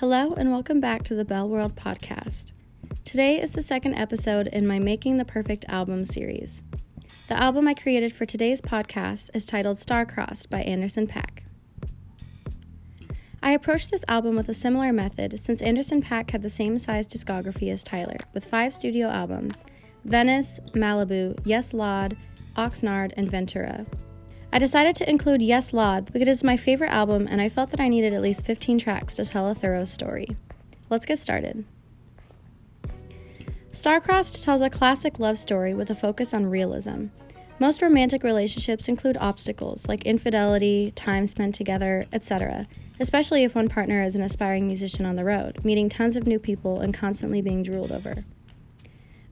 Hello, and welcome back to the belworld podcast. Today is the second episode in my Making the Perfect Album series. The album I created for today's podcast is titled Star-Crossed by Anderson .Paak. I approached this album with a similar method since Anderson .Paak had the same size discography as Tyler, with five studio albums Venice, Malibu, Yes Lawd, Oxnard, and Ventura. I decided to include Yes Lawd because it is my favorite album and I felt that I needed at least 15 tracks to tell a thorough story. Let's get started. Star-Crossed tells a classic love story with a focus on realism. Most romantic relationships include obstacles like infidelity, time spent together, etc., especially if one partner is an aspiring musician on the road, meeting tons of new people and constantly being drooled over.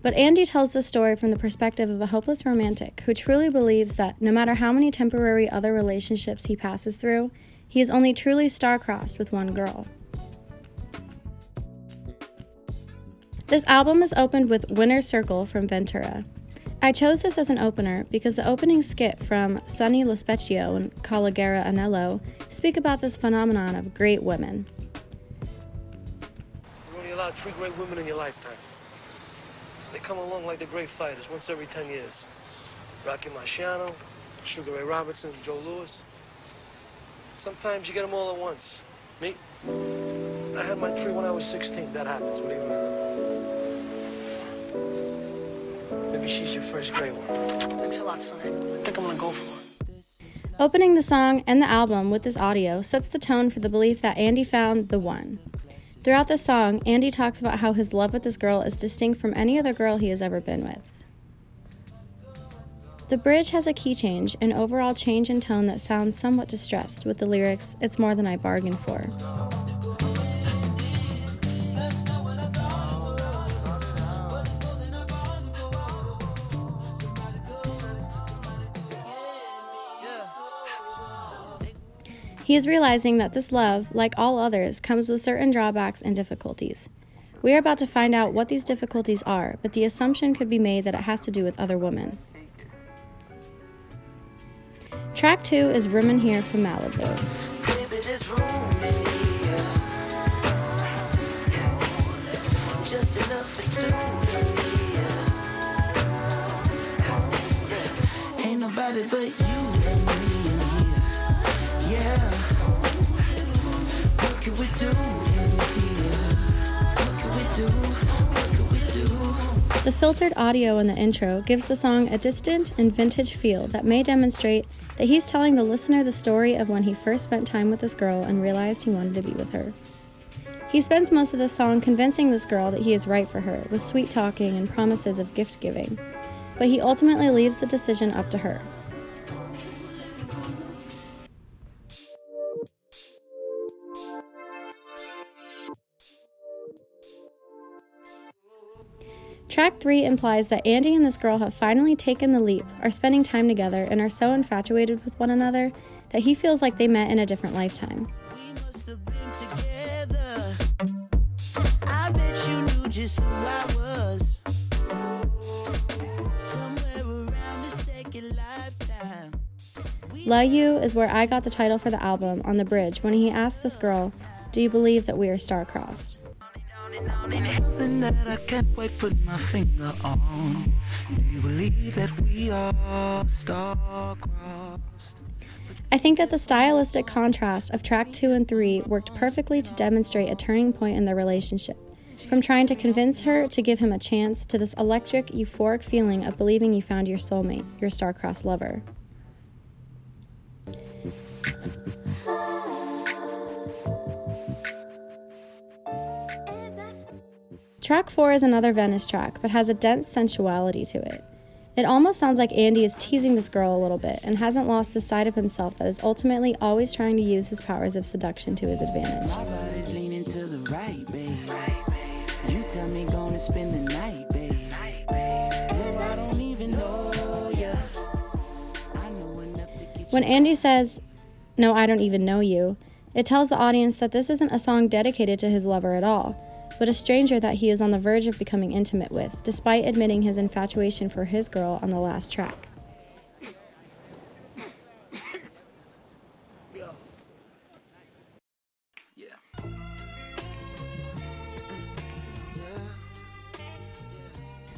But Andy tells the story from the perspective of a hopeless romantic who truly believes that no matter how many temporary other relationships he passes through, he is only truly star-crossed with one girl. This album is opened with Winner's Circle from Ventura. I chose this as an opener because the opening skit from Sonny LoSpecchio and Calogero Anello speak about this phenomenon of great women. You're only allowed three great women in your lifetime. They come along like the great fighters once every 10 years. Rocky Marciano, Sugar Ray Robinson, Joe Louis. Sometimes you get them all at once. Me, I had my three when I was 16. That happens, believe it or not. Maybe she's your first great one. Thanks a lot, son. I think I'm gonna go for it. Opening the song and the album with this audio sets the tone for the belief that Andy found the one. Throughout the song, Andy talks about how his love with this girl is distinct from any other girl he has ever been with. The bridge has a key change, an overall change in tone that sounds somewhat distressed, with the lyrics, It's more than I bargained for. He is realizing that this love, like all others, comes with certain drawbacks and difficulties. We are about to find out what these difficulties are, but the assumption could be made that it has to do with other women. Track 2 is Room in Here from Malibu. The filtered audio in the intro gives the song a distant and vintage feel that may demonstrate that he's telling the listener the story of when he first spent time with this girl and realized he wanted to be with her. He spends most of the song convincing this girl that he is right for her, with sweet talking and promises of gift giving. But he ultimately leaves the decision up to her. Track 3 implies that Andy and this girl have finally taken the leap, are spending time together, and are so infatuated with one another that he feels like they met in a different lifetime. We must have been together. I bet you knew just who I was. Somewhere around the second lifetime. Luh You is where I got the title for the album on the bridge when he asked this girl, Do you believe that we are star-crossed? Something that I can't quite put my finger on. Do you believe that we are star-crossed? I think that the stylistic contrast of track 2 and 3 worked perfectly to demonstrate a turning point in their relationship. From trying to convince her to give him a chance to this electric, euphoric feeling of believing you found your soulmate, your star-crossed lover. Track 4 is another Venice track, but has a dense sensuality to it. It almost sounds like Andy is teasing this girl a little bit and hasn't lost the side of himself that is ultimately always trying to use his powers of seduction to his advantage. My body's leaning to right. You tell me gonna spend the night, babe. If I don't even know ya, I know enough to get When Andy says, No, I don't even know you, it tells the audience that this isn't a song dedicated to his lover at all, but a stranger that he is on the verge of becoming intimate with, despite admitting his infatuation for his girl on the last track.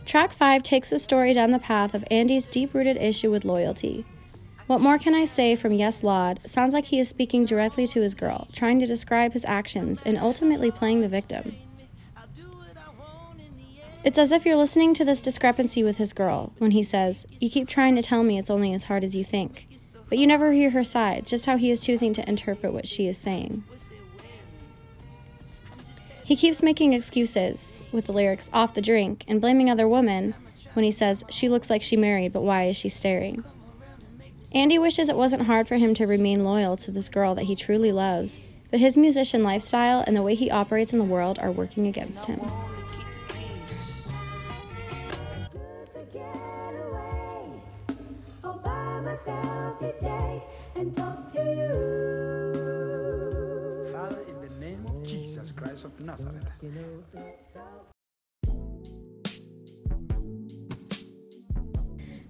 Track 5 takes the story down the path of Andy's deep rooted issue with loyalty. What more can I say from Yes Lawd? Sounds like he is speaking directly to his girl, trying to describe his actions, and ultimately playing the victim. It's as if you're listening to this discrepancy with his girl when he says, You keep trying to tell me it's only as hard as you think. But you never hear her side, just how he is choosing to interpret what she is saying. He keeps making excuses with the lyrics off the drink and blaming other women when he says, She looks like she married, but why is she staring? Andy wishes it wasn't hard for him to remain loyal to this girl that he truly loves, but his musician lifestyle and the way he operates in the world are working against him. Christ of Nazareth.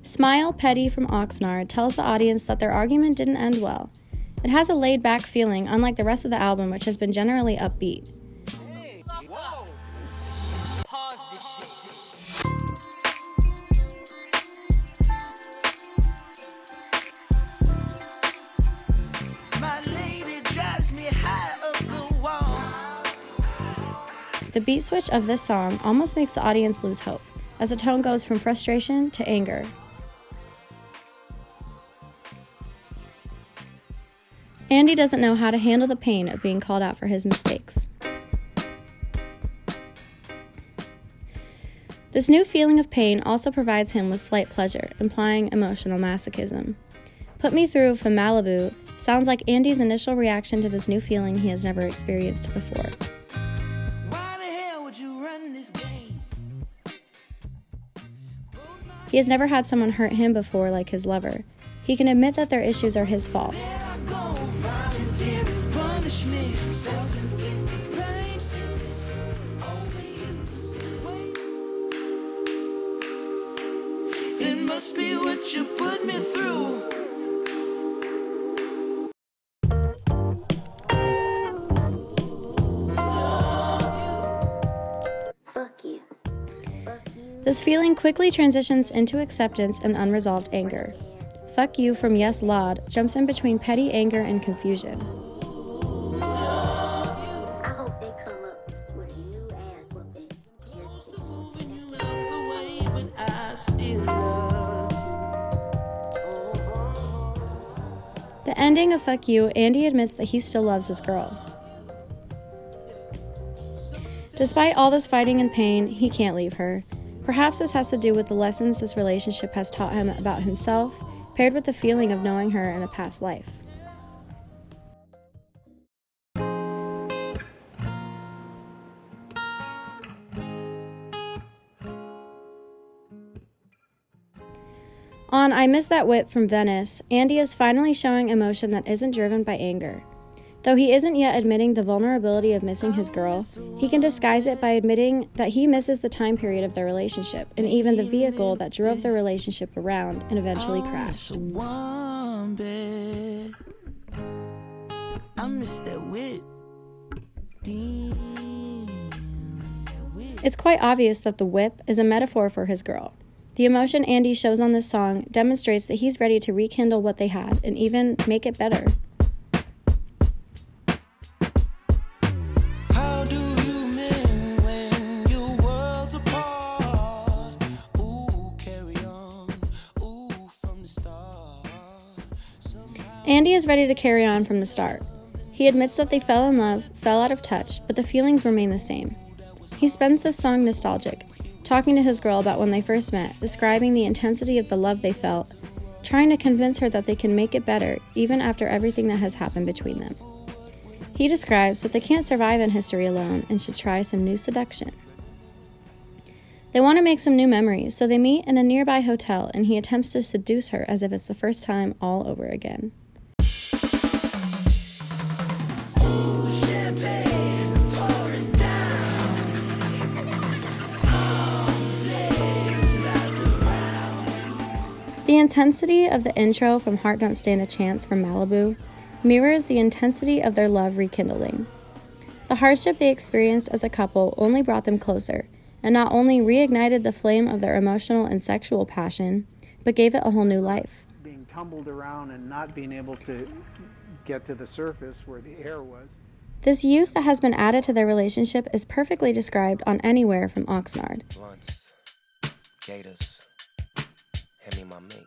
Smile Petty from Oxnard tells the audience that their argument didn't end well. It has a laid back feeling, unlike the rest of the album, which has been generally upbeat. Pause. My lady drives me high The beat switch of this song almost makes the audience lose hope, as the tone goes from frustration to anger. Andy doesn't know how to handle the pain of being called out for his mistakes. This new feeling of pain also provides him with slight pleasure, implying emotional masochism. Put Me Through from Malibu sounds like Andy's initial reaction to this new feeling he has never experienced before. He has never had someone hurt him before like his lover. He can admit that their issues are his fault. Must be what you put me through. This feeling quickly transitions into acceptance and unresolved anger. Fuck You from Yes Lawd jumps in between petty anger and confusion. I hope they come up with a new ass whooping just to Moving you out the way, but I still love you. The ending of Fuck You, Andy admits that he still loves his girl. Despite all this fighting and pain, he can't leave her. Perhaps this has to do with the lessons this relationship has taught him about himself, paired with the feeling of knowing her in a past life. On I Miss That Whip from Venice, Andy is finally showing emotion that isn't driven by anger. Though he isn't yet admitting the vulnerability of missing his girl, he can disguise it by admitting that he misses the time period of their relationship and even the vehicle that drove their relationship around and eventually crashed. So one bed. I miss that whip. Damn, that whip. It's quite obvious that the whip is a metaphor for his girl. The emotion Andy shows on this song demonstrates that he's ready to rekindle what they had and even make it better. Andy is ready to carry on from the start. He admits that they fell in love, fell out of touch, but the feelings remain the same. He spends this song nostalgic, talking to his girl about when they first met, describing the intensity of the love they felt, trying to convince her that they can make it better even after everything that has happened between them. He describes that they can't survive in history alone and should try some new seduction. They want to make some new memories, so they meet in a nearby hotel and he attempts to seduce her as if it's the first time all over again. Intensity of the intro from Heart Don't Stand a Chance from Malibu mirrors the intensity of their love rekindling. The hardship they experienced as a couple only brought them closer, and not only reignited the flame of their emotional and sexual passion, but gave it a whole new life. Being tumbled around and not being able to get to the surface where the air was. This youth that has been added to their relationship is perfectly described on Anywhere from Oxnard. blunts, gators, hand me my mink.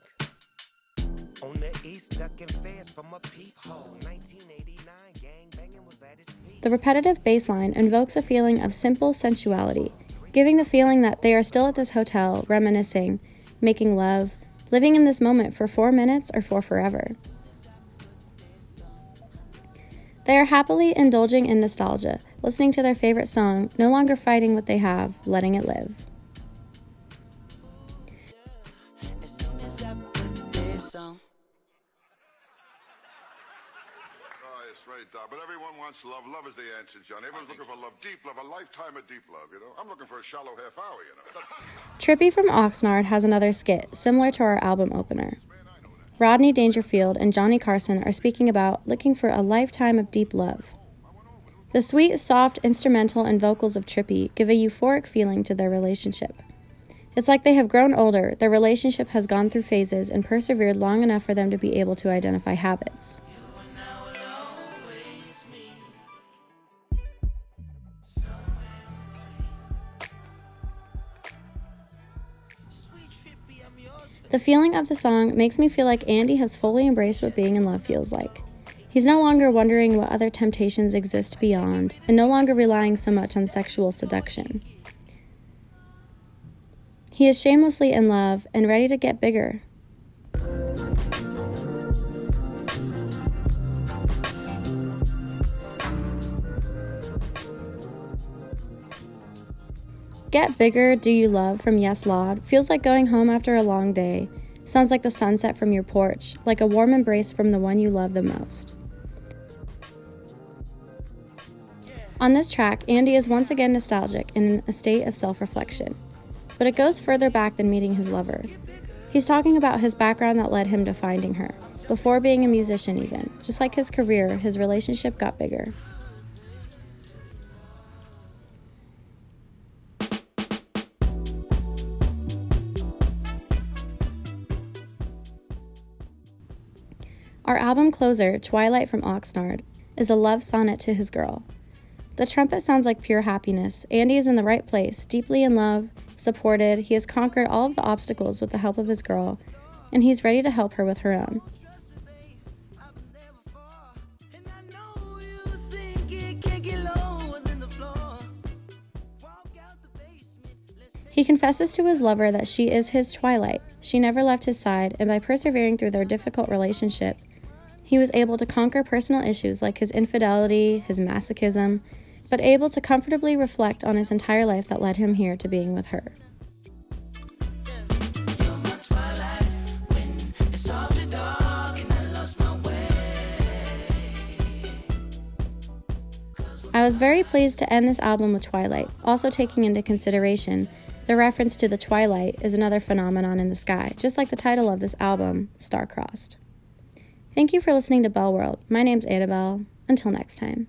On the east, ducking fast from a peephole. 1989, gang banging was at its peak. The repetitive bass line invokes a feeling of simple sensuality, giving the feeling that they are still at this hotel, reminiscing, making love, living in this moment for four minutes or for forever. They are happily indulging in nostalgia, listening to their favorite song, no longer fighting what they have, letting it live. But everyone wants love. Love is the answer, John. Everyone's looking for love, deep love, a lifetime of deep love, you know? I'm looking for a shallow half hour, you know? Trippy from Oxnard has another skit, similar to our album opener. Rodney Dangerfield and Johnny Carson are speaking about looking for a lifetime of deep love. The sweet, soft instrumental and vocals of Trippy give a euphoric feeling to their relationship. It's like they have grown older, their relationship has gone through phases and persevered long enough for them to be able to identify habits. The feeling of the song makes me feel like Andy has fully embraced what being in love feels like. He's no longer wondering what other temptations exist beyond, and no longer relying so much on sexual seduction. He is shamelessly in love and ready to get bigger. Get Bigger, Do You Love from Yes Lawd feels like going home after a long day. Sounds like the sunset from your porch, like a warm embrace from the one you love the most. On this track, Andy is once again nostalgic in a state of self reflection. But it goes further back than meeting his lover. He's talking about his background that led him to finding her. Before being a musician, even. Just like his career, his relationship got bigger. Album closer, Twilight from Oxnard, is a love sonnet to his girl. The trumpet sounds like pure happiness. Andy is in the right place, deeply in love, supported. He has conquered all of the obstacles with the help of his girl, and he's ready to help her with her own. He confesses to his lover that she is his twilight. She never left his side, and by persevering through their difficult relationship, he was able to conquer personal issues like his infidelity, his masochism, but able to comfortably reflect on his entire life that led him here to being with her. I was very pleased to end this album with Twilight, also taking into consideration the reference to the twilight is another phenomenon in the sky, just like the title of this album, Star Crossed. Thank you for listening to belworld. My name's Annabelle. Until next time.